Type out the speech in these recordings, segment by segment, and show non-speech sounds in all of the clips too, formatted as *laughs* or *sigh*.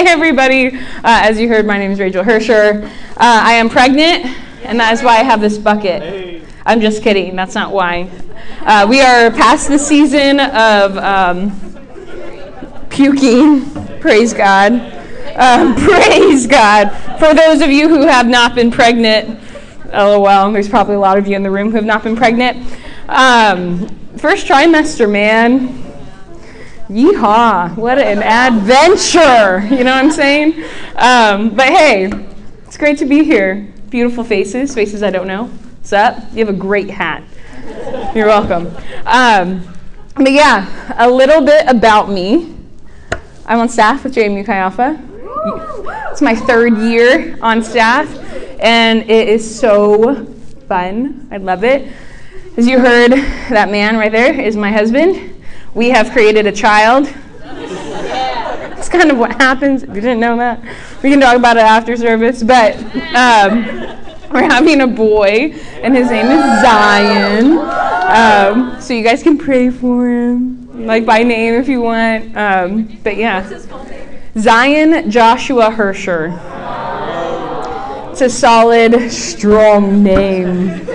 Hey, everybody. Uh, as you heard, my name is Rachel Hersher. Uh, I am pregnant, and that is why I have this bucket. I'm just kidding. That's not why. Uh, we are past the season of um, puking. Praise God. Um, *laughs* praise God. For those of you who have not been pregnant, lol, there's probably a lot of you in the room who have not been pregnant. Um, first trimester, man Yeehaw! What an adventure! You know what I'm saying? Um, but hey, it's great to be here. Beautiful faces, faces I don't know. What's up? You have a great hat. You're welcome. Um, but yeah, a little bit about me. I'm on staff with JMU Chi Alpha. It's my third year on staff, and it is so fun. I love it. As you heard, that man right there is my husband we have created a child. *laughs* It's kind of what happens. If you didn't know that, we can talk about it after service. But um, we're having a boy, and his name is Zion. Um, so you guys can pray for him, like by name if you want. Um, but yeah, Zion Joshua Hersher. It's a solid, strong name.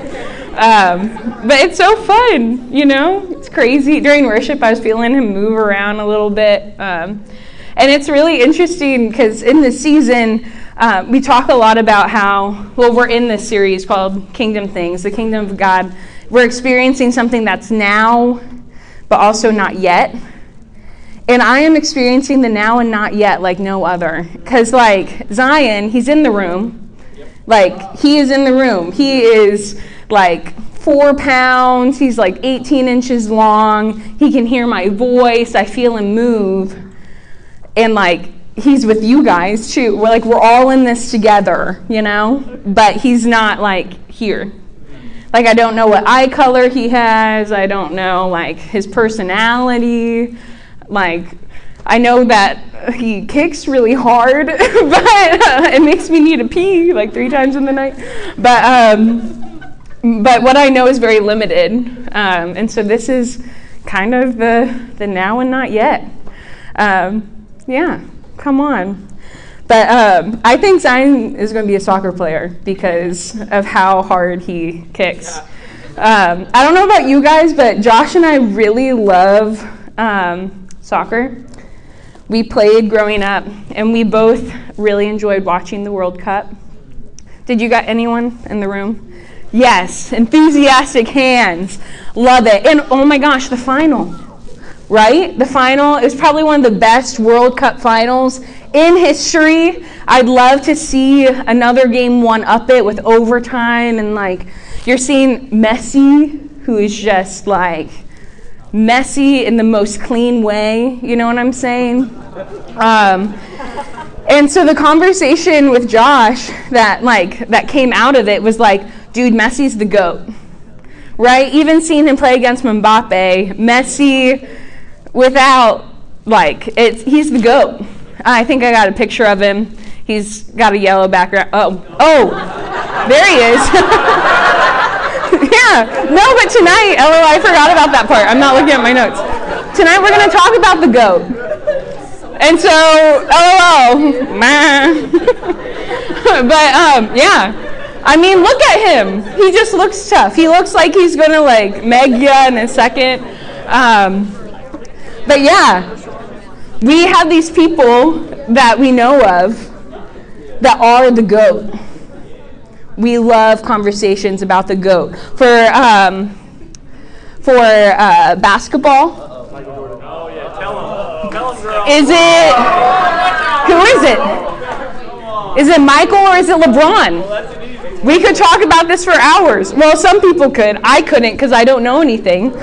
Um, but it's so fun, you know? It's crazy. During worship, I was feeling him move around a little bit. Um, and it's really interesting because in this season, uh, we talk a lot about how, well, we're in this series called Kingdom Things, the Kingdom of God. We're experiencing something that's now, but also not yet. And I am experiencing the now and not yet like no other. Because, like, Zion, he's in the room. Like, he is in the room. He is like four pounds. He's like 18 inches long. He can hear my voice. I feel him move. And like, he's with you guys too. We're like, we're all in this together, you know? But he's not like here. Like, I don't know what eye color he has. I don't know like his personality. Like, I know that he kicks really hard, *laughs* but uh, it makes me need to pee like three times in the night. But, um, but what I know is very limited. Um, and so this is kind of the, the now and not yet. Um, yeah, come on. But um, I think Zion is going to be a soccer player because of how hard he kicks. Um, I don't know about you guys, but Josh and I really love um, soccer. We played growing up, and we both really enjoyed watching the World Cup. Did you got anyone in the room? Yes, enthusiastic hands. Love it. And oh my gosh, the final, right? The final is probably one of the best World Cup finals in history. I'd love to see another game one up it with overtime and like you're seeing Messi, who is just like messy in the most clean way. You know what I'm saying? Um, and so the conversation with Josh that like that came out of it was like, dude, Messi's the GOAT. Right? Even seeing him play against Mbappe, Messi without like it's he's the GOAT. I think I got a picture of him. He's got a yellow background. Oh, oh, there he is. *laughs* yeah, no, but tonight, oh, I forgot about that part. I'm not looking at my notes. Tonight we're going to talk about the goat. And so, oh, *laughs* man. *laughs* but um, yeah, I mean, look at him. He just looks tough. He looks like he's gonna like meg you in a second. Um, but yeah, we have these people that we know of that are the goat. We love conversations about the goat. For um, for uh, basketball. Oh yeah, tell him. Is it? Who is it? Is it Michael or is it LeBron? We could talk about this for hours. Well, some people could. I couldn't because I don't know anything.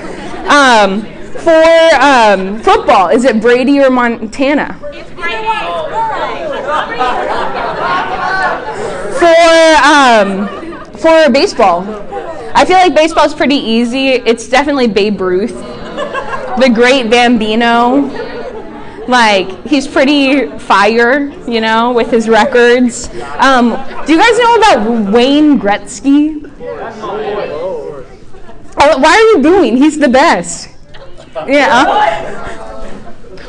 Um, for um, football, is it Brady or Montana? For um, for baseball, I feel like baseball is pretty easy. It's definitely Babe Ruth, the great Bambino. Like he's pretty fire, you know, with his records. Um, do you guys know about Wayne Gretzky? Oh, why are you booing? He's the best. Yeah.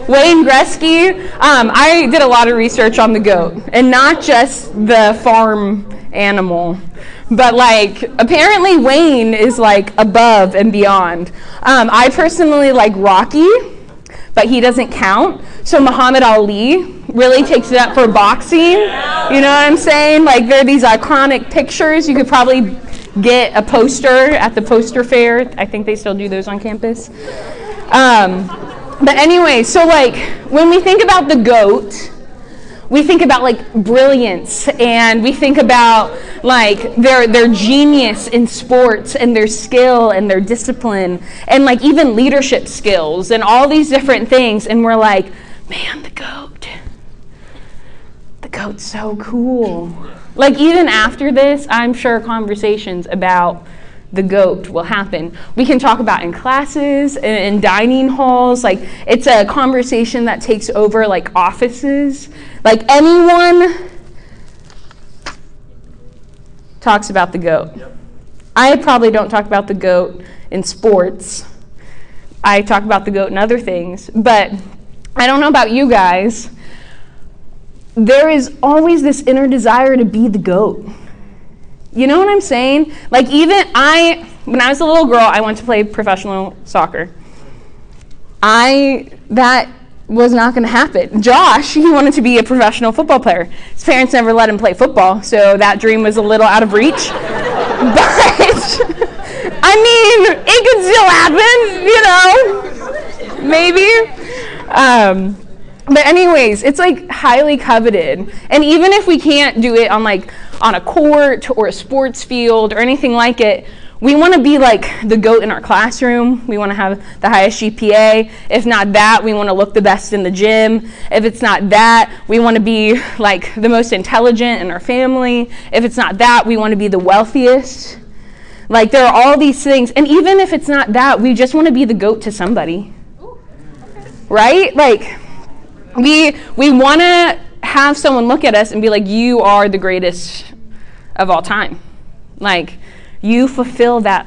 Wayne Gretzky. Um, I did a lot of research on the goat, and not just the farm animal, but like apparently Wayne is like above and beyond. Um, I personally like Rocky, but he doesn't count. So Muhammad Ali really takes it up for boxing. You know what I'm saying? Like there are these iconic pictures. You could probably get a poster at the poster fair. I think they still do those on campus. Um, but anyway, so like when we think about the goat, we think about like brilliance and we think about like their their genius in sports and their skill and their discipline and like even leadership skills and all these different things and we're like man the goat. The goat's so cool. Like even after this i'm sure conversations about the goat will happen. We can talk about in classes and in dining halls. Like it's a conversation that takes over like offices. Like anyone talks about the goat. Yep. I probably don't talk about the goat in sports. I talk about the goat in other things, but I don't know about you guys. There is always this inner desire to be the goat. You know what I'm saying? Like, even I, when I was a little girl, I went to play professional soccer. I, that was not going to happen. Josh, he wanted to be a professional football player. His parents never let him play football, so that dream was a little out of reach. *laughs* but, I mean, it could still happen, you know? Maybe. Um, but anyways, it's like highly coveted. And even if we can't do it on like on a court or a sports field or anything like it, we want to be like the goat in our classroom. We want to have the highest GPA. If not that, we want to look the best in the gym. If it's not that, we want to be like the most intelligent in our family. If it's not that, we want to be the wealthiest. Like there are all these things. And even if it's not that, we just want to be the goat to somebody. Right? Like we we want to have someone look at us and be like, "You are the greatest of all time." Like you fulfill that.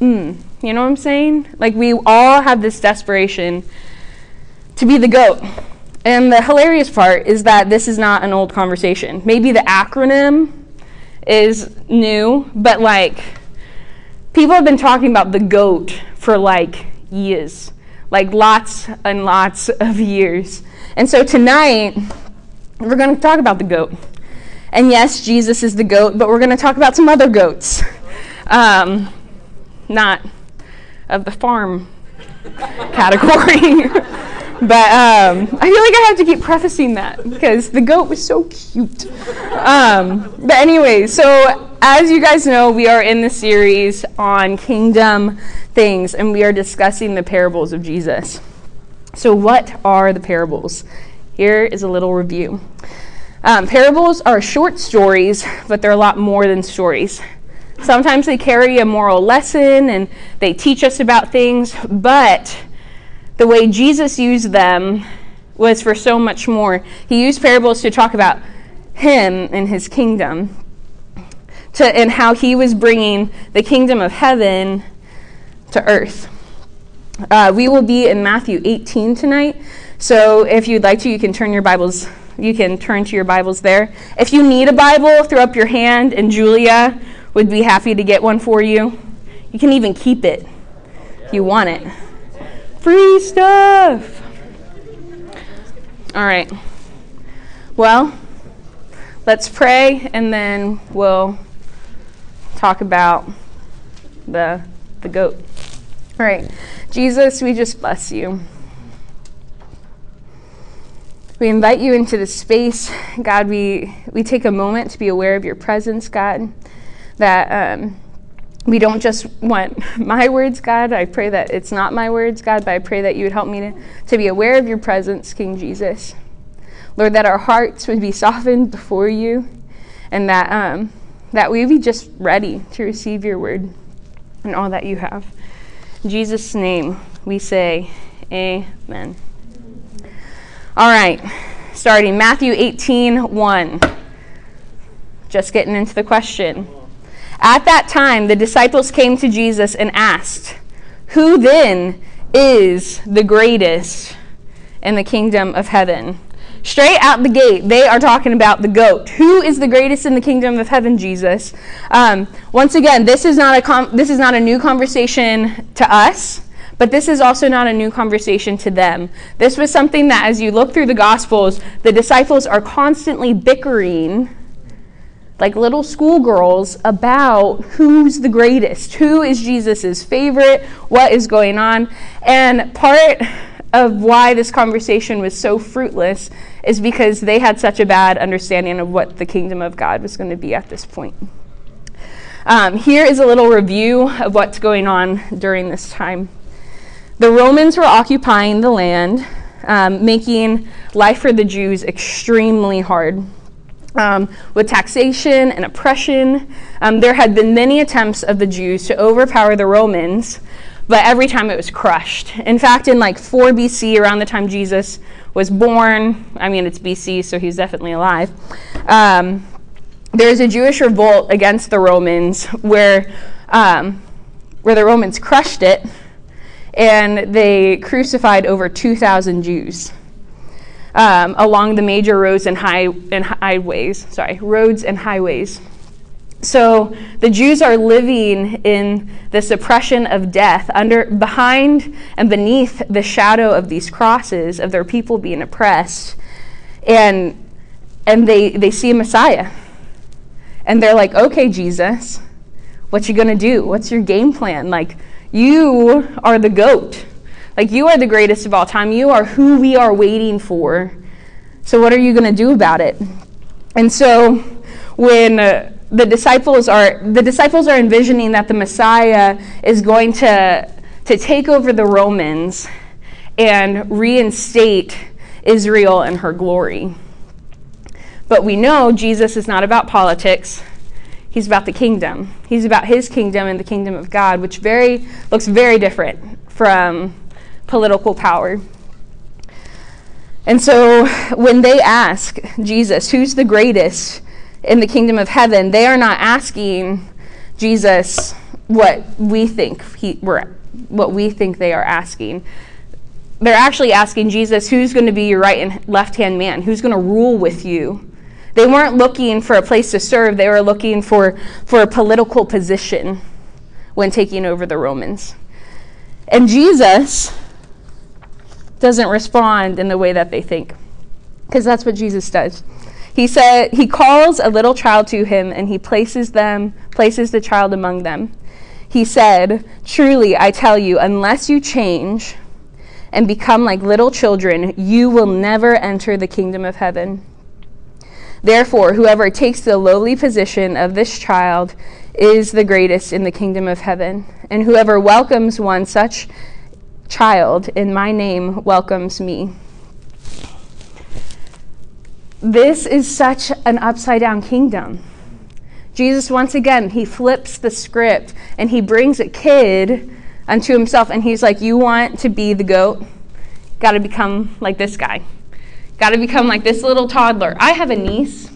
Mm, you know what I'm saying? Like we all have this desperation to be the goat. And the hilarious part is that this is not an old conversation. Maybe the acronym is new, but like people have been talking about the goat for like years like lots and lots of years. And so tonight, we're going to talk about the goat. And yes, Jesus is the goat, but we're going to talk about some other goats. Um, not of the farm category. *laughs* but um, I feel like I have to keep prefacing that because the goat was so cute. Um, but anyway, so as you guys know, we are in the series on kingdom things, and we are discussing the parables of Jesus. So, what are the parables? Here is a little review. Um, parables are short stories, but they're a lot more than stories. Sometimes they carry a moral lesson and they teach us about things, but the way Jesus used them was for so much more. He used parables to talk about Him and His kingdom, to, and how He was bringing the kingdom of heaven to earth. Uh, we will be in Matthew 18 tonight. So if you'd like to, you can turn your Bibles. You can turn to your Bibles there. If you need a Bible, throw up your hand, and Julia would be happy to get one for you. You can even keep it if you want it. Free stuff. All right. Well, let's pray, and then we'll talk about the the goat. All right. Jesus, we just bless you. We invite you into this space. God, we, we take a moment to be aware of your presence, God, that um, we don't just want *laughs* my words, God. I pray that it's not my words, God, but I pray that you would help me to, to be aware of your presence, King Jesus. Lord, that our hearts would be *laughs* softened before you and that, um, that we be just ready to receive your word and all that you have. In Jesus' name, we say, Amen. All right, starting Matthew 18 1. Just getting into the question. At that time, the disciples came to Jesus and asked, Who then is the greatest in the kingdom of heaven. Straight out the gate, they are talking about the goat. Who is the greatest in the kingdom of heaven? Jesus. Um, once again, this is not a com- this is not a new conversation to us, but this is also not a new conversation to them. This was something that, as you look through the Gospels, the disciples are constantly bickering like little schoolgirls about who's the greatest, who is Jesus's favorite, what is going on. And part of why this conversation was so fruitless is because they had such a bad understanding of what the kingdom of God was going to be at this point. Um, here is a little review of what's going on during this time. The Romans were occupying the land, um, making life for the Jews extremely hard. Um, with taxation and oppression, um, there had been many attempts of the Jews to overpower the Romans, but every time it was crushed. In fact, in like 4 BC, around the time Jesus was born, I mean, it's BC, so he's definitely alive. Um, there's a Jewish revolt against the Romans where, um, where the Romans crushed it and they crucified over 2,000 Jews. Um, along the major roads and, high, and highways, sorry, roads and highways. So the Jews are living in this oppression of death under behind and beneath the shadow of these crosses of their people being oppressed. And and they, they see a Messiah. And they're like, okay, Jesus, what you gonna do? What's your game plan? Like, you are the goat. Like you are the greatest of all time. You are who we are waiting for. So what are you gonna do about it? And so when uh, the disciples are the disciples are envisioning that the Messiah is going to to take over the Romans and reinstate Israel in her glory. But we know Jesus is not about politics. He's about the kingdom. He's about his kingdom and the kingdom of God, which very looks very different from political power. And so when they ask Jesus, who's the greatest? in the kingdom of heaven, they are not asking Jesus what we think he, what we think they are asking. They're actually asking Jesus, who's going to be your right and left hand man? Who's going to rule with you? They weren't looking for a place to serve, they were looking for, for a political position when taking over the Romans. And Jesus doesn't respond in the way that they think, because that's what Jesus does. He said he calls a little child to him and he places them places the child among them. He said, "Truly I tell you, unless you change and become like little children, you will never enter the kingdom of heaven." Therefore, whoever takes the lowly position of this child is the greatest in the kingdom of heaven, and whoever welcomes one such child in my name welcomes me this is such an upside down kingdom. Jesus, once again, he flips the script and he brings a kid unto himself and he's like, You want to be the goat? Got to become like this guy. Got to become like this little toddler. I have a niece.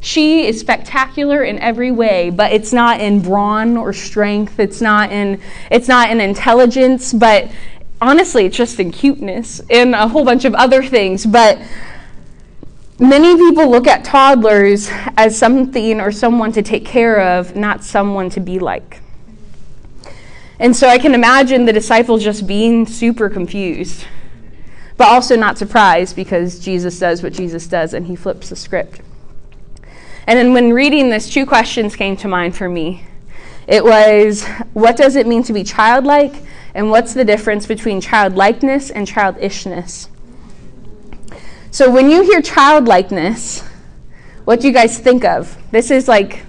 She is spectacular in every way, but it's not in brawn or strength. It's not in it's not in intelligence, but honestly, it's just in cuteness and a whole bunch of other things. But Many people look at toddlers as something or someone to take care of, not someone to be like. And so I can imagine the disciples just being super confused, but also not surprised because Jesus does what Jesus does and he flips the script. And then when reading this, two questions came to mind for me. It was, what does it mean to be childlike? And what's the difference between childlikeness and childishness? So when you hear childlikeness, what do you guys think of? This is like,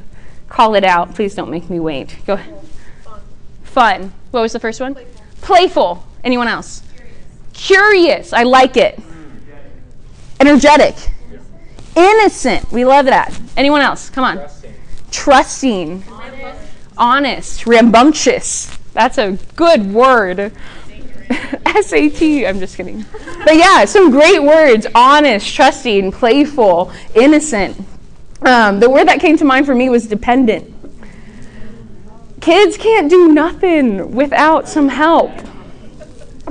call it out. Please don't make me wait. Go ahead. Fun. Fun. What was the first one? Playful. Playful. Anyone else? Curious. Curious. I like it. Energetic. Energetic. Innocent. We love that. Anyone else? Come on. Trusting. Trusting. Honest. Honest. Rambunctious. That's a good word. *laughs* SAT. I'm just kidding. But yeah, some great words honest, trusting, playful, innocent. Um, the word that came to mind for me was dependent. Kids can't do nothing without some help.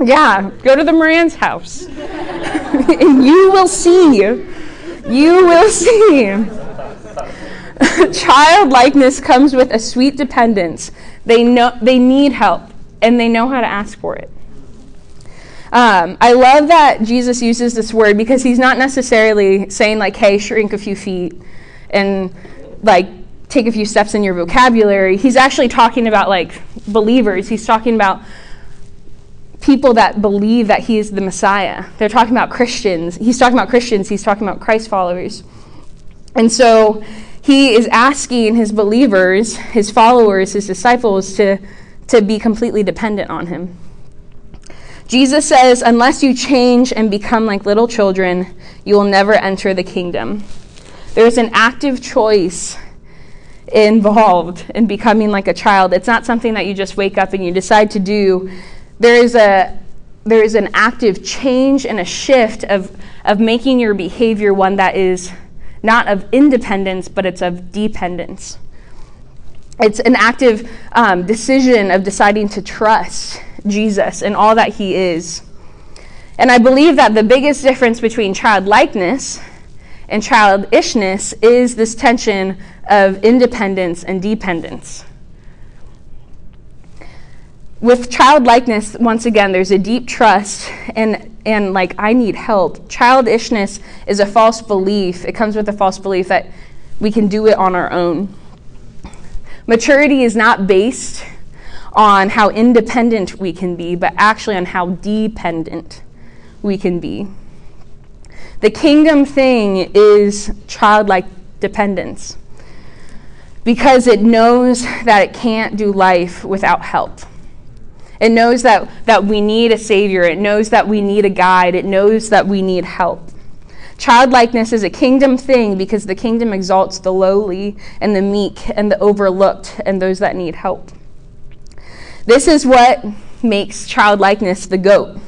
Yeah, go to the Moran's house. *laughs* and you will see. You will see. *laughs* Childlikeness comes with a sweet dependence. They know they need help and they know how to ask for it. Um, I love that Jesus uses this word because he's not necessarily saying like, "Hey, shrink a few feet," and like take a few steps in your vocabulary. He's actually talking about like believers. He's talking about people that believe that he is the Messiah. They're talking about Christians. He's talking about Christians. He's talking about Christ followers. And so he is asking his believers, his followers, his disciples to, to be completely dependent on him. Jesus says, Unless you change and become like little children, you will never enter the kingdom. There's an active choice involved in becoming like a child. It's not something that you just wake up and you decide to do. There is a there is an active change and a shift of, of making your behavior one that is not of independence, but it's of dependence. It's an active um, decision of deciding to trust Jesus and all that he is. And I believe that the biggest difference between childlikeness and childishness is this tension of independence and dependence. With childlikeness, once again, there's a deep trust and, and like, I need help. Childishness is a false belief. It comes with a false belief that we can do it on our own. Maturity is not based on how independent we can be, but actually on how dependent we can be. The kingdom thing is childlike dependence because it knows that it can't do life without help. It knows that, that we need a savior. It knows that we need a guide. It knows that we need help. Childlikeness is a kingdom thing because the kingdom exalts the lowly and the meek and the overlooked and those that need help. This is what makes childlikeness the goat.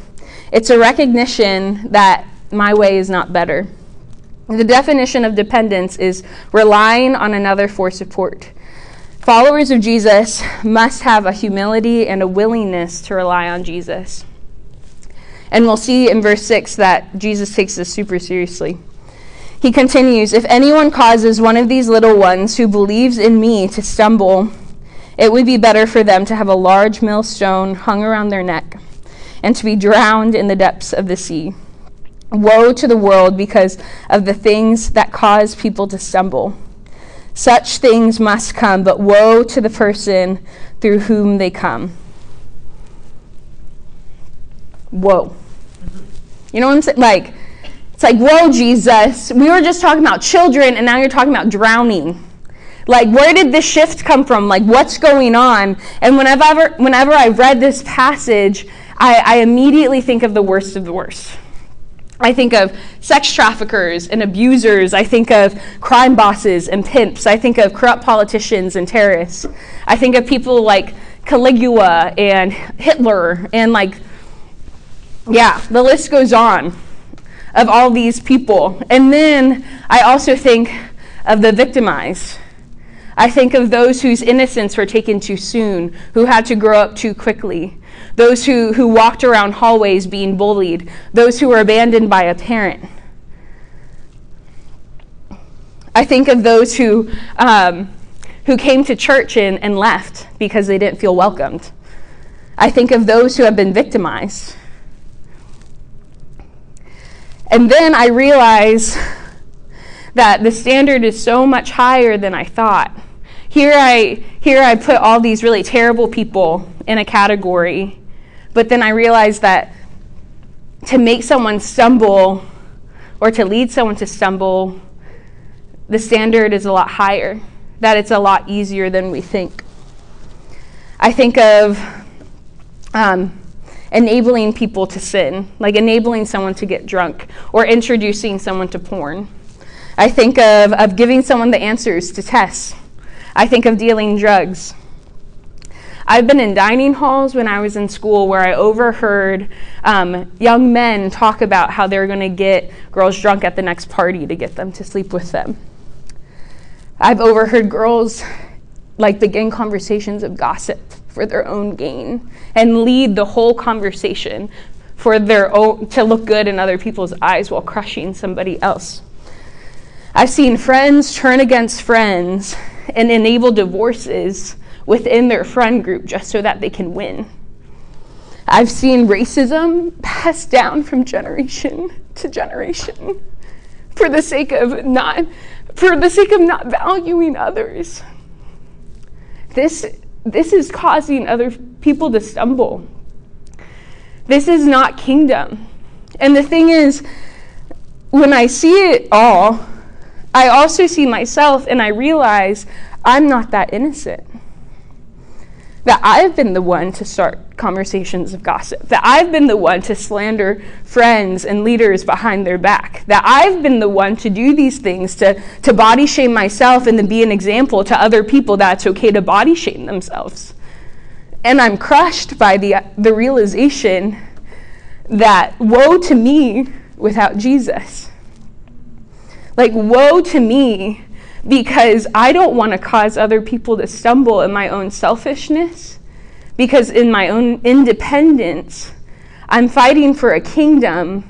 It's a recognition that my way is not better. The definition of dependence is relying on another for support. Followers of Jesus must have a humility and a willingness to rely on Jesus. And we'll see in verse 6 that Jesus takes this super seriously. He continues If anyone causes one of these little ones who believes in me to stumble, it would be better for them to have a large millstone hung around their neck and to be drowned in the depths of the sea. Woe to the world because of the things that cause people to stumble. Such things must come, but woe to the person through whom they come. Whoa. You know what I'm saying? Like, it's like, whoa, Jesus. We were just talking about children, and now you're talking about drowning. Like, where did this shift come from? Like, what's going on? And whenever, whenever I read this passage, I, I immediately think of the worst of the worst. I think of sex traffickers and abusers. I think of crime bosses and pimps. I think of corrupt politicians and terrorists. I think of people like Caligula and Hitler and like, yeah, the list goes on of all these people. And then I also think of the victimized. I think of those whose innocence were taken too soon, who had to grow up too quickly, those who, who walked around hallways being bullied, those who were abandoned by a parent. I think of those who, um, who came to church and, and left because they didn't feel welcomed. I think of those who have been victimized. And then I realize that the standard is so much higher than I thought. Here I, here I put all these really terrible people in a category, but then I realized that to make someone stumble or to lead someone to stumble, the standard is a lot higher, that it's a lot easier than we think. I think of um, enabling people to sin, like enabling someone to get drunk or introducing someone to porn. I think of, of giving someone the answers to tests. I think of dealing drugs. I've been in dining halls when I was in school where I overheard um, young men talk about how they're going to get girls drunk at the next party to get them to sleep with them. I've overheard girls like begin conversations of gossip for their own gain and lead the whole conversation for their own, to look good in other people's eyes while crushing somebody else. I've seen friends turn against friends and enable divorces within their friend group just so that they can win. I've seen racism passed down from generation to generation for the sake of not for the sake of not valuing others. This this is causing other people to stumble. This is not kingdom. And the thing is, when I see it all, I also see myself and I realize I'm not that innocent. That I've been the one to start conversations of gossip. That I've been the one to slander friends and leaders behind their back. That I've been the one to do these things, to, to body shame myself and to be an example to other people that it's okay to body shame themselves. And I'm crushed by the, the realization that woe to me without Jesus. Like, woe to me because I don't want to cause other people to stumble in my own selfishness. Because in my own independence, I'm fighting for a kingdom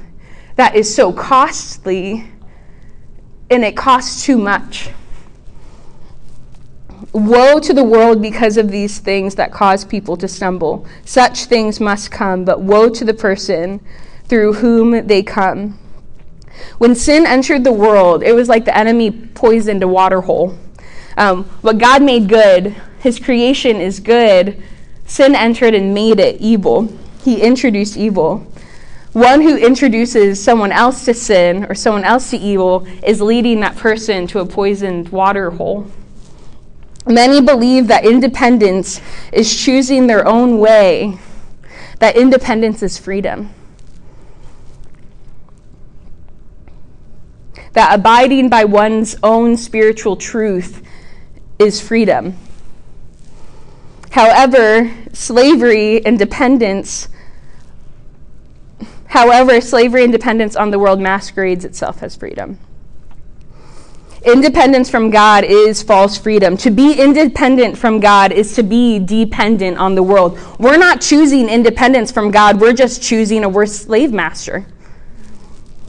that is so costly and it costs too much. Woe to the world because of these things that cause people to stumble. Such things must come, but woe to the person through whom they come. When sin entered the world, it was like the enemy poisoned a water hole. Um, what God made good, his creation is good, sin entered and made it evil. He introduced evil. One who introduces someone else to sin or someone else to evil is leading that person to a poisoned water hole. Many believe that independence is choosing their own way, that independence is freedom. That abiding by one's own spiritual truth is freedom. However, slavery and dependence, however, slavery and dependence on the world masquerades itself as freedom. Independence from God is false freedom. To be independent from God is to be dependent on the world. We're not choosing independence from God, we're just choosing a worse slave master.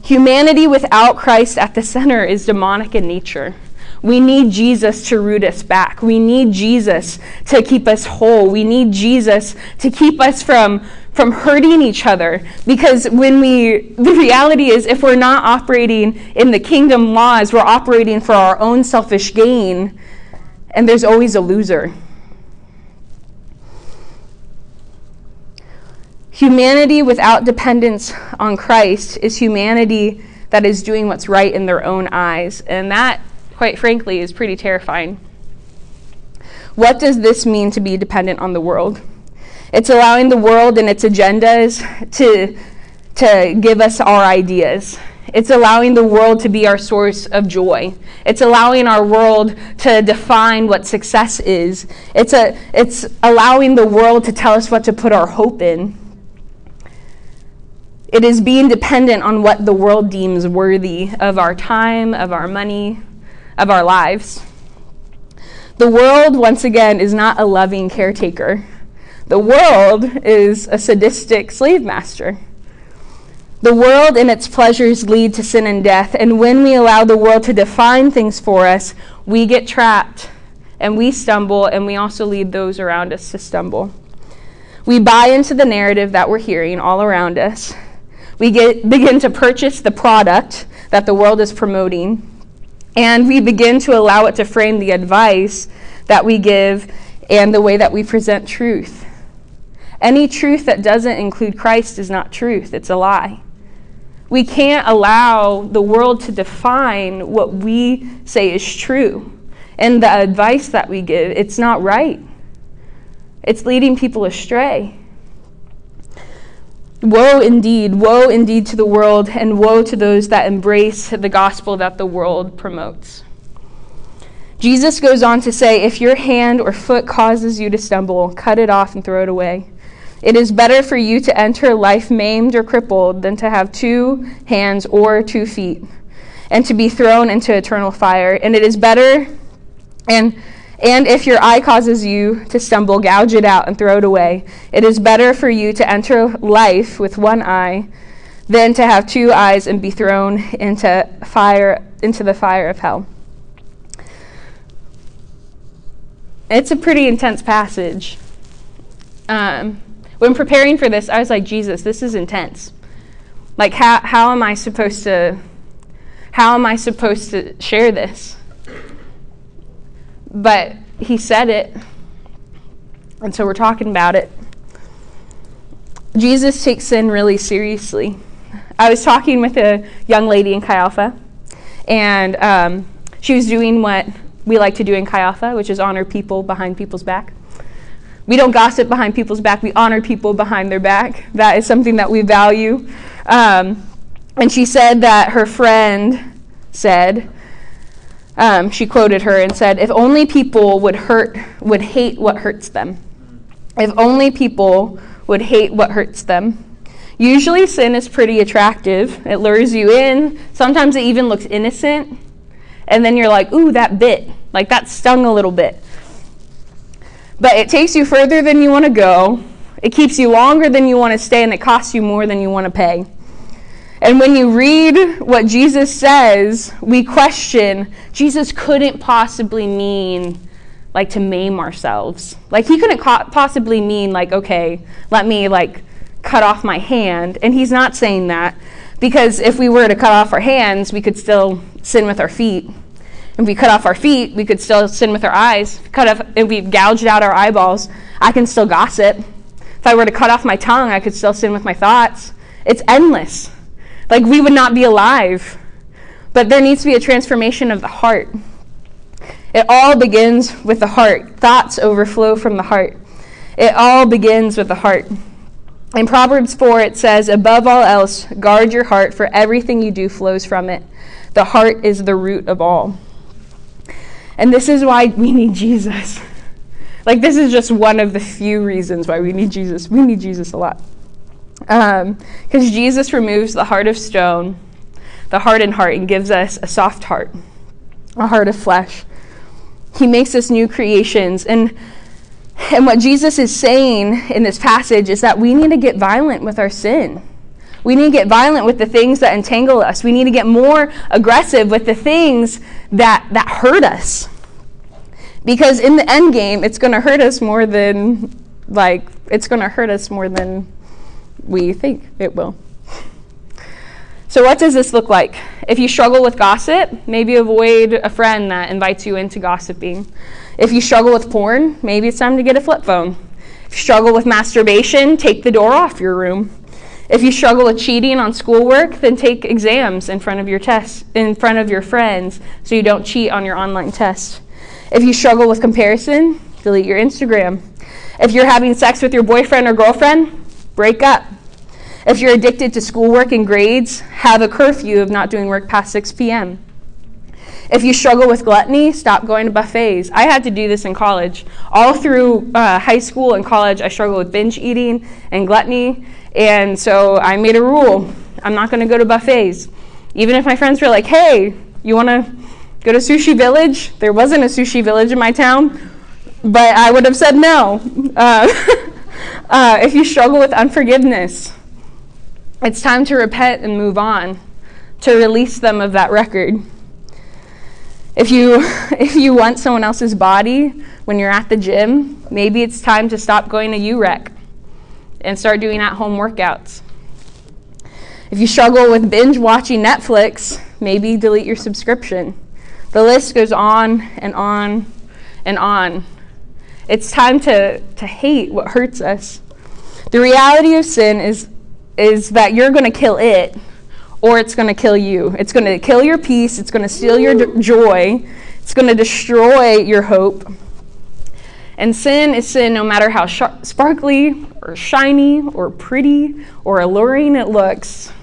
Humanity without Christ at the center is demonic in nature. We need Jesus to root us back. We need Jesus to keep us whole. We need Jesus to keep us from, from hurting each other. Because when we, the reality is, if we're not operating in the kingdom laws, we're operating for our own selfish gain, and there's always a loser. Humanity without dependence on Christ is humanity that is doing what's right in their own eyes. And that, quite frankly, is pretty terrifying. What does this mean to be dependent on the world? It's allowing the world and its agendas to, to give us our ideas. It's allowing the world to be our source of joy. It's allowing our world to define what success is. It's, a, it's allowing the world to tell us what to put our hope in. It is being dependent on what the world deems worthy of our time, of our money, of our lives. The world, once again, is not a loving caretaker. The world is a sadistic slave master. The world and its pleasures lead to sin and death, and when we allow the world to define things for us, we get trapped and we stumble, and we also lead those around us to stumble. We buy into the narrative that we're hearing all around us, we get, begin to purchase the product that the world is promoting, and we begin to allow it to frame the advice that we give and the way that we present truth. Any truth that doesn't include Christ is not truth, it's a lie. We can't allow the world to define what we say is true. And the advice that we give, it's not right. It's leading people astray. Woe indeed, woe indeed to the world, and woe to those that embrace the gospel that the world promotes. Jesus goes on to say, If your hand or foot causes you to stumble, cut it off and throw it away. It is better for you to enter life maimed or crippled than to have two hands or two feet and to be thrown into eternal fire. And it is better, and And if your eye causes you to stumble, gouge it out and throw it away. It is better for you to enter life with one eye than to have two eyes and be thrown into fire into the fire of hell. It's a pretty intense passage. Um, when preparing for this, I was like, Jesus, this is intense. Like, how, how am I supposed to, how am I supposed to share this? But he said it, and so we're talking about it. Jesus takes sin really seriously. I was talking with a young lady in Chi Alpha, and um, she was doing what we like to do in Chi Alpha, which is honor people behind people's back. We don't gossip behind people's back, we honor people behind their back. That is something that we value. Um, and she said that her friend said, um, she quoted her and said, If only people would hurt, would hate what hurts them. If only people would hate what hurts them. Usually, sin is pretty attractive. It lures you in. Sometimes it even looks innocent and then you're like, ooh, that bit. Like that stung a little bit. But it takes you further than you want to go. It keeps you longer than you want to stay, and it costs you more than you want to pay. And when you read what Jesus says, we question Jesus couldn't possibly mean like to maim ourselves. Like he couldn't co- possibly mean like okay, let me like cut off my hand. And he's not saying that because if we were to cut off our hands, we could still sin with our feet. If we cut off our feet, we could still sin with our eyes. Cut off, if we gouged out our eyeballs, I can still gossip. If I were to cut off my tongue, I could still sin with my thoughts. It's endless. Like we would not be alive. But there needs to be a transformation of the heart. It all begins with the heart. Thoughts overflow from the heart. It all begins with the heart. In Proverbs 4, it says, Above all else, guard your heart, for everything you do flows from it. The heart is the root of all. And this is why we need Jesus. Like, this is just one of the few reasons why we need Jesus. We need Jesus a lot. Because um, Jesus removes the heart of stone, the hardened heart, and gives us a soft heart, a heart of flesh. He makes us new creations. And and what Jesus is saying in this passage is that we need to get violent with our sin. We need to get violent with the things that entangle us. We need to get more aggressive with the things that, that hurt us. Because in the end game, it's going to hurt us more than, like, it's going to hurt us more than we think it will. So, what does this look like? If you struggle with gossip, maybe avoid a friend that invites you into gossiping. If you struggle with porn, maybe it's time to get a flip phone. If you struggle with masturbation, take the door off your room. If you struggle with cheating on schoolwork, then take exams in front of your tests, in front of your friends, so you don't cheat on your online test. If you struggle with comparison, delete your Instagram. If you're having sex with your boyfriend or girlfriend, break up. If you're addicted to schoolwork and grades, have a curfew of not doing work past 6 p.m. If you struggle with gluttony, stop going to buffets. I had to do this in college. All through uh, high school and college, I struggled with binge eating and gluttony. And so I made a rule I'm not going to go to buffets. Even if my friends were like, hey, you want to go to Sushi Village? There wasn't a Sushi Village in my town, but I would have said no. Uh, *laughs* uh, if you struggle with unforgiveness, it's time to repent and move on, to release them of that record. If you, *laughs* if you want someone else's body when you're at the gym, maybe it's time to stop going to UREC and start doing at home workouts. If you struggle with binge watching Netflix, maybe delete your subscription. The list goes on and on and on. It's time to, to hate what hurts us. The reality of sin is, is that you're going to kill it or it's going to kill you. It's going to kill your peace, it's going to steal your joy, it's going to destroy your hope. And sin is sin no matter how sh- sparkly or shiny or pretty or alluring it looks.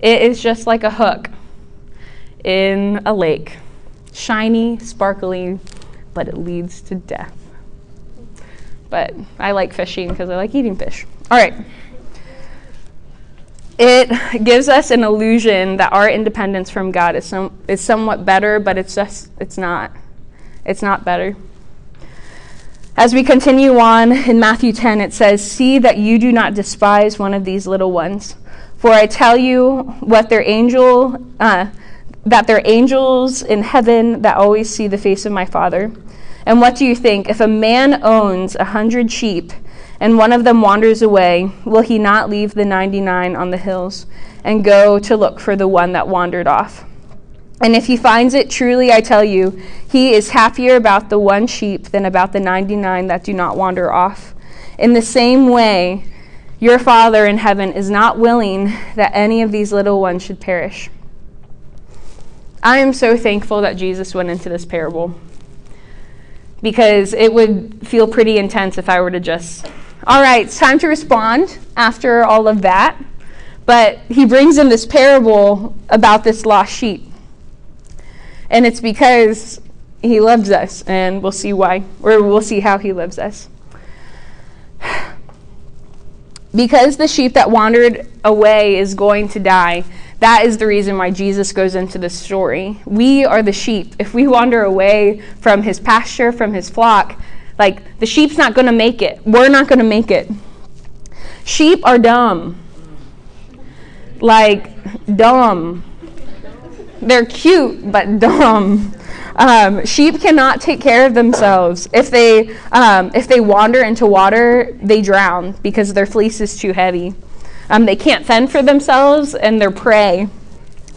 It is just like a hook in a lake. Shiny, sparkly, but it leads to death. But I like fishing because I like eating fish. All right it gives us an illusion that our independence from God is, some, is somewhat better, but it's just, it's not. It's not better. As we continue on in Matthew 10, it says, See that you do not despise one of these little ones. For I tell you what their angel, uh, that they're angels in heaven that always see the face of my Father. And what do you think? If a man owns a hundred sheep and one of them wanders away, will he not leave the 99 on the hills and go to look for the one that wandered off? And if he finds it, truly I tell you, he is happier about the one sheep than about the 99 that do not wander off. In the same way, your Father in heaven is not willing that any of these little ones should perish. I am so thankful that Jesus went into this parable because it would feel pretty intense if I were to just, all right, it's time to respond after all of that. But he brings in this parable about this lost sheep. And it's because he loves us, and we'll see why, or we'll see how he loves us. Because the sheep that wandered away is going to die, that is the reason why Jesus goes into this story. We are the sheep. If we wander away from his pasture, from his flock, like the sheep's not going to make it. We're not going to make it. Sheep are dumb. Like, dumb. They're cute, but dumb. Um, sheep cannot take care of themselves. If they, um, if they wander into water, they drown because their fleece is too heavy. Um, they can't fend for themselves and they're prey.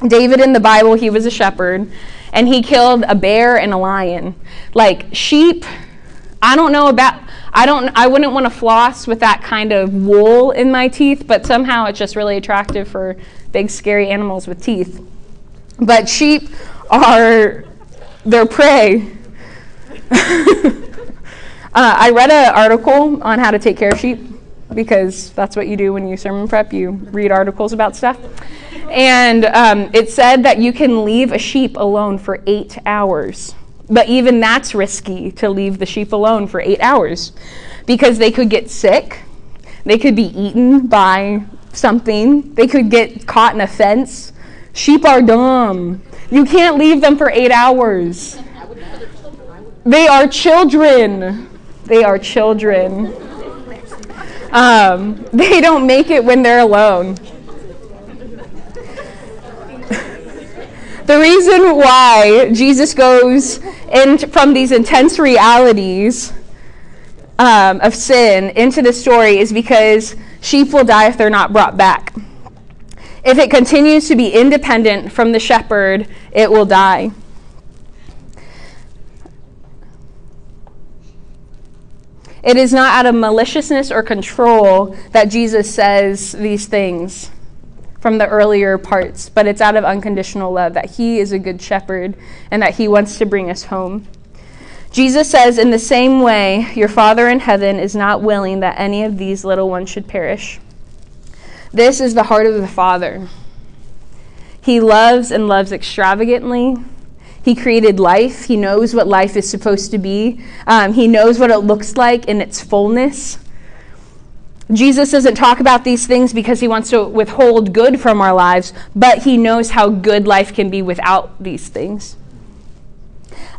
David in the Bible, he was a shepherd and he killed a bear and a lion. Like sheep, I don't know about I don't I wouldn't want to floss with that kind of wool in my teeth, but somehow it's just really attractive for big scary animals with teeth. But sheep are their prey. *laughs* uh, I read an article on how to take care of sheep because that's what you do when you sermon prep. You read articles about stuff. And um, it said that you can leave a sheep alone for eight hours. But even that's risky to leave the sheep alone for eight hours because they could get sick, they could be eaten by something, they could get caught in a fence. Sheep are dumb. You can't leave them for eight hours. They are children. They are children. Um, *laughs* they don't make it when they're alone. The reason why Jesus goes from these intense realities um, of sin into the story is because sheep will die if they're not brought back. If it continues to be independent from the shepherd, it will die. It is not out of maliciousness or control that Jesus says these things from the earlier parts, but it's out of unconditional love that he is a good shepherd and that he wants to bring us home. Jesus says, In the same way, your Father in heaven is not willing that any of these little ones should perish. This is the heart of the Father. He loves and loves extravagantly he created life. He knows what life is supposed to be. Um, he knows what it looks like in its fullness. Jesus doesn't talk about these things because he wants to withhold good from our lives, but he knows how good life can be without these things.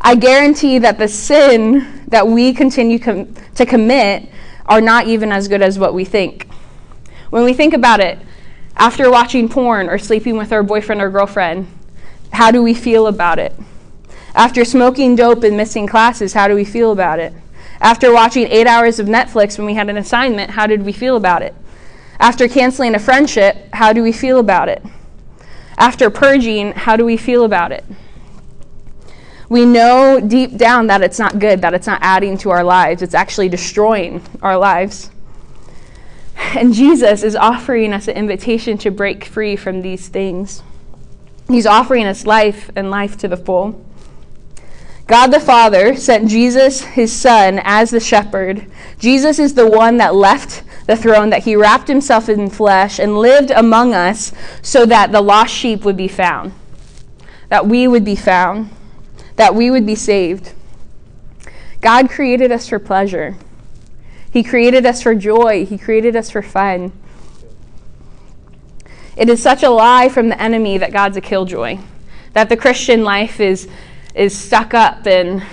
I guarantee that the sin that we continue com- to commit are not even as good as what we think. When we think about it, after watching porn or sleeping with our boyfriend or girlfriend, how do we feel about it? After smoking dope and missing classes, how do we feel about it? After watching eight hours of Netflix when we had an assignment, how did we feel about it? After canceling a friendship, how do we feel about it? After purging, how do we feel about it? We know deep down that it's not good, that it's not adding to our lives, it's actually destroying our lives. And Jesus is offering us an invitation to break free from these things. He's offering us life and life to the full. God the Father sent Jesus, his Son, as the shepherd. Jesus is the one that left the throne, that he wrapped himself in flesh and lived among us so that the lost sheep would be found, that we would be found, that we would be saved. God created us for pleasure, He created us for joy, He created us for fun. It is such a lie from the enemy that God's a killjoy, that the Christian life is is stuck up and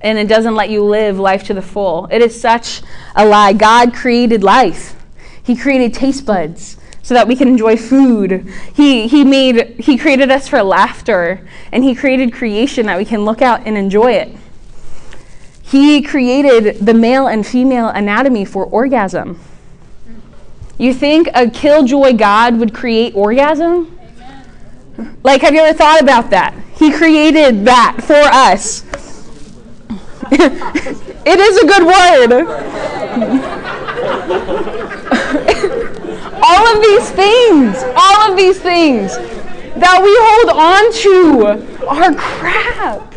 and it doesn't let you live life to the full. It is such a lie. God created life, He created taste buds so that we can enjoy food. He, he made he created us for laughter and he created creation that we can look out and enjoy it. He created the male and female anatomy for orgasm. You think a killjoy God would create orgasm? Like, have you ever thought about that? He created that for us. *laughs* it is a good word. *laughs* all of these things, all of these things that we hold on to are crap.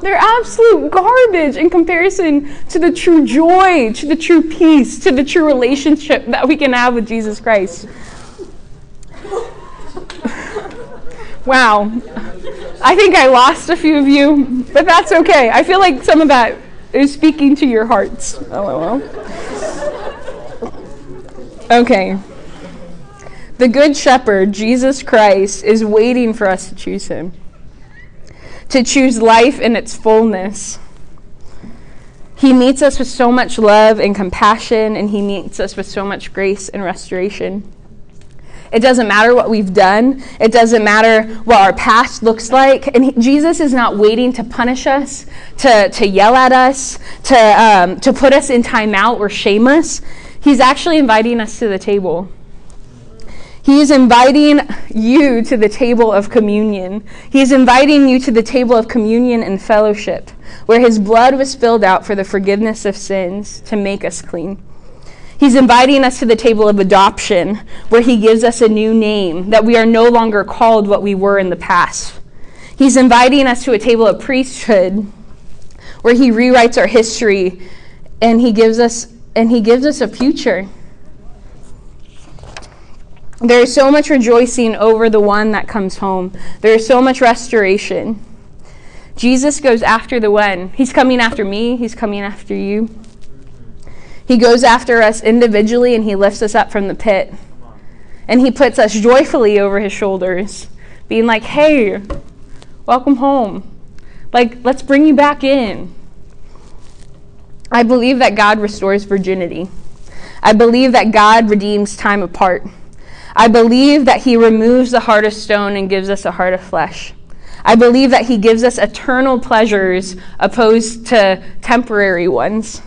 They're absolute garbage in comparison to the true joy, to the true peace, to the true relationship that we can have with Jesus Christ. Wow. I think I lost a few of you, but that's okay. I feel like some of that is speaking to your hearts. LOL. Okay. The Good Shepherd, Jesus Christ, is waiting for us to choose him, to choose life in its fullness. He meets us with so much love and compassion, and he meets us with so much grace and restoration. It doesn't matter what we've done. It doesn't matter what our past looks like. And he, Jesus is not waiting to punish us, to, to yell at us, to, um, to put us in timeout or shame us. He's actually inviting us to the table. He is inviting you to the table of communion. He is inviting you to the table of communion and fellowship, where his blood was spilled out for the forgiveness of sins to make us clean. He's inviting us to the table of adoption, where he gives us a new name, that we are no longer called what we were in the past. He's inviting us to a table of priesthood, where he rewrites our history and he gives us and he gives us a future. There is so much rejoicing over the one that comes home. There is so much restoration. Jesus goes after the one. He's coming after me, he's coming after you. He goes after us individually and he lifts us up from the pit. And he puts us joyfully over his shoulders, being like, hey, welcome home. Like, let's bring you back in. I believe that God restores virginity. I believe that God redeems time apart. I believe that He removes the heart of stone and gives us a heart of flesh. I believe that He gives us eternal pleasures opposed to temporary ones.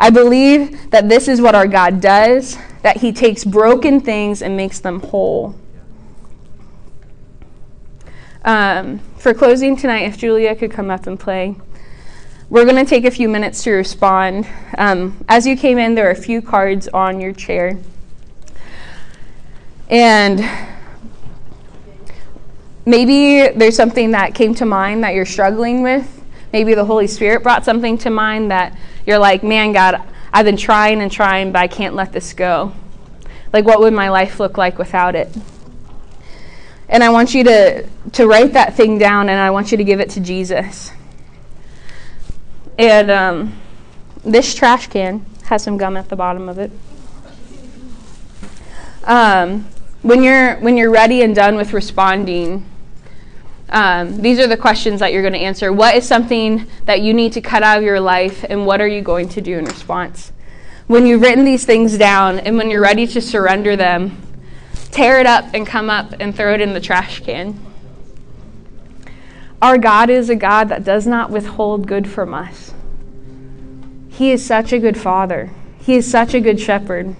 I believe that this is what our God does, that He takes broken things and makes them whole. Um, for closing tonight, if Julia could come up and play. We're going to take a few minutes to respond. Um, as you came in, there are a few cards on your chair. And maybe there's something that came to mind that you're struggling with. Maybe the Holy Spirit brought something to mind that you're like, man, God, I've been trying and trying, but I can't let this go. Like, what would my life look like without it? And I want you to, to write that thing down and I want you to give it to Jesus. And um, this trash can has some gum at the bottom of it. Um, when you're when you're ready and done with responding um, these are the questions that you're going to answer. What is something that you need to cut out of your life and what are you going to do in response? When you've written these things down and when you're ready to surrender them tear it up and come up and throw it in the trash can. Our god is a god that does not withhold good from us. He is such a good father. He is such a good shepherd.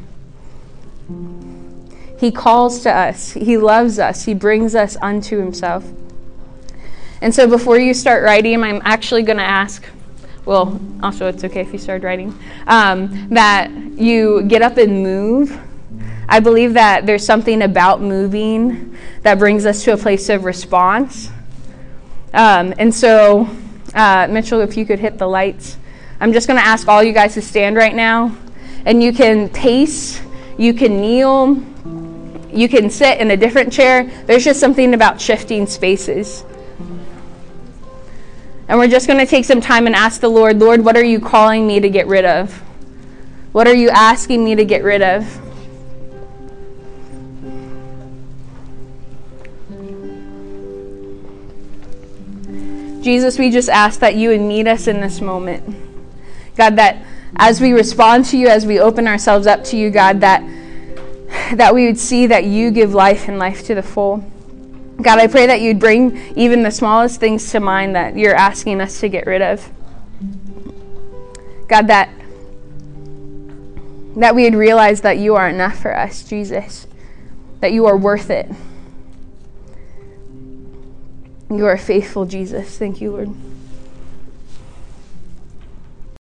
He calls to us, He loves us, He brings us unto Himself. And so before you start writing, I'm actually going to ask well, also it's okay if you start writing, um, that you get up and move. I believe that there's something about moving that brings us to a place of response. Um, and so, uh, Mitchell, if you could hit the lights, I'm just going to ask all you guys to stand right now. And you can pace, you can kneel, you can sit in a different chair. There's just something about shifting spaces. And we're just going to take some time and ask the Lord, Lord, what are you calling me to get rid of? What are you asking me to get rid of? Jesus, we just ask that you would meet us in this moment. God, that as we respond to you, as we open ourselves up to you, God, that that we would see that you give life and life to the full. God, I pray that you'd bring even the smallest things to mind that you're asking us to get rid of. God, that that we would realize that you are enough for us, Jesus. That you are worth it. You are faithful, Jesus. Thank you, Lord.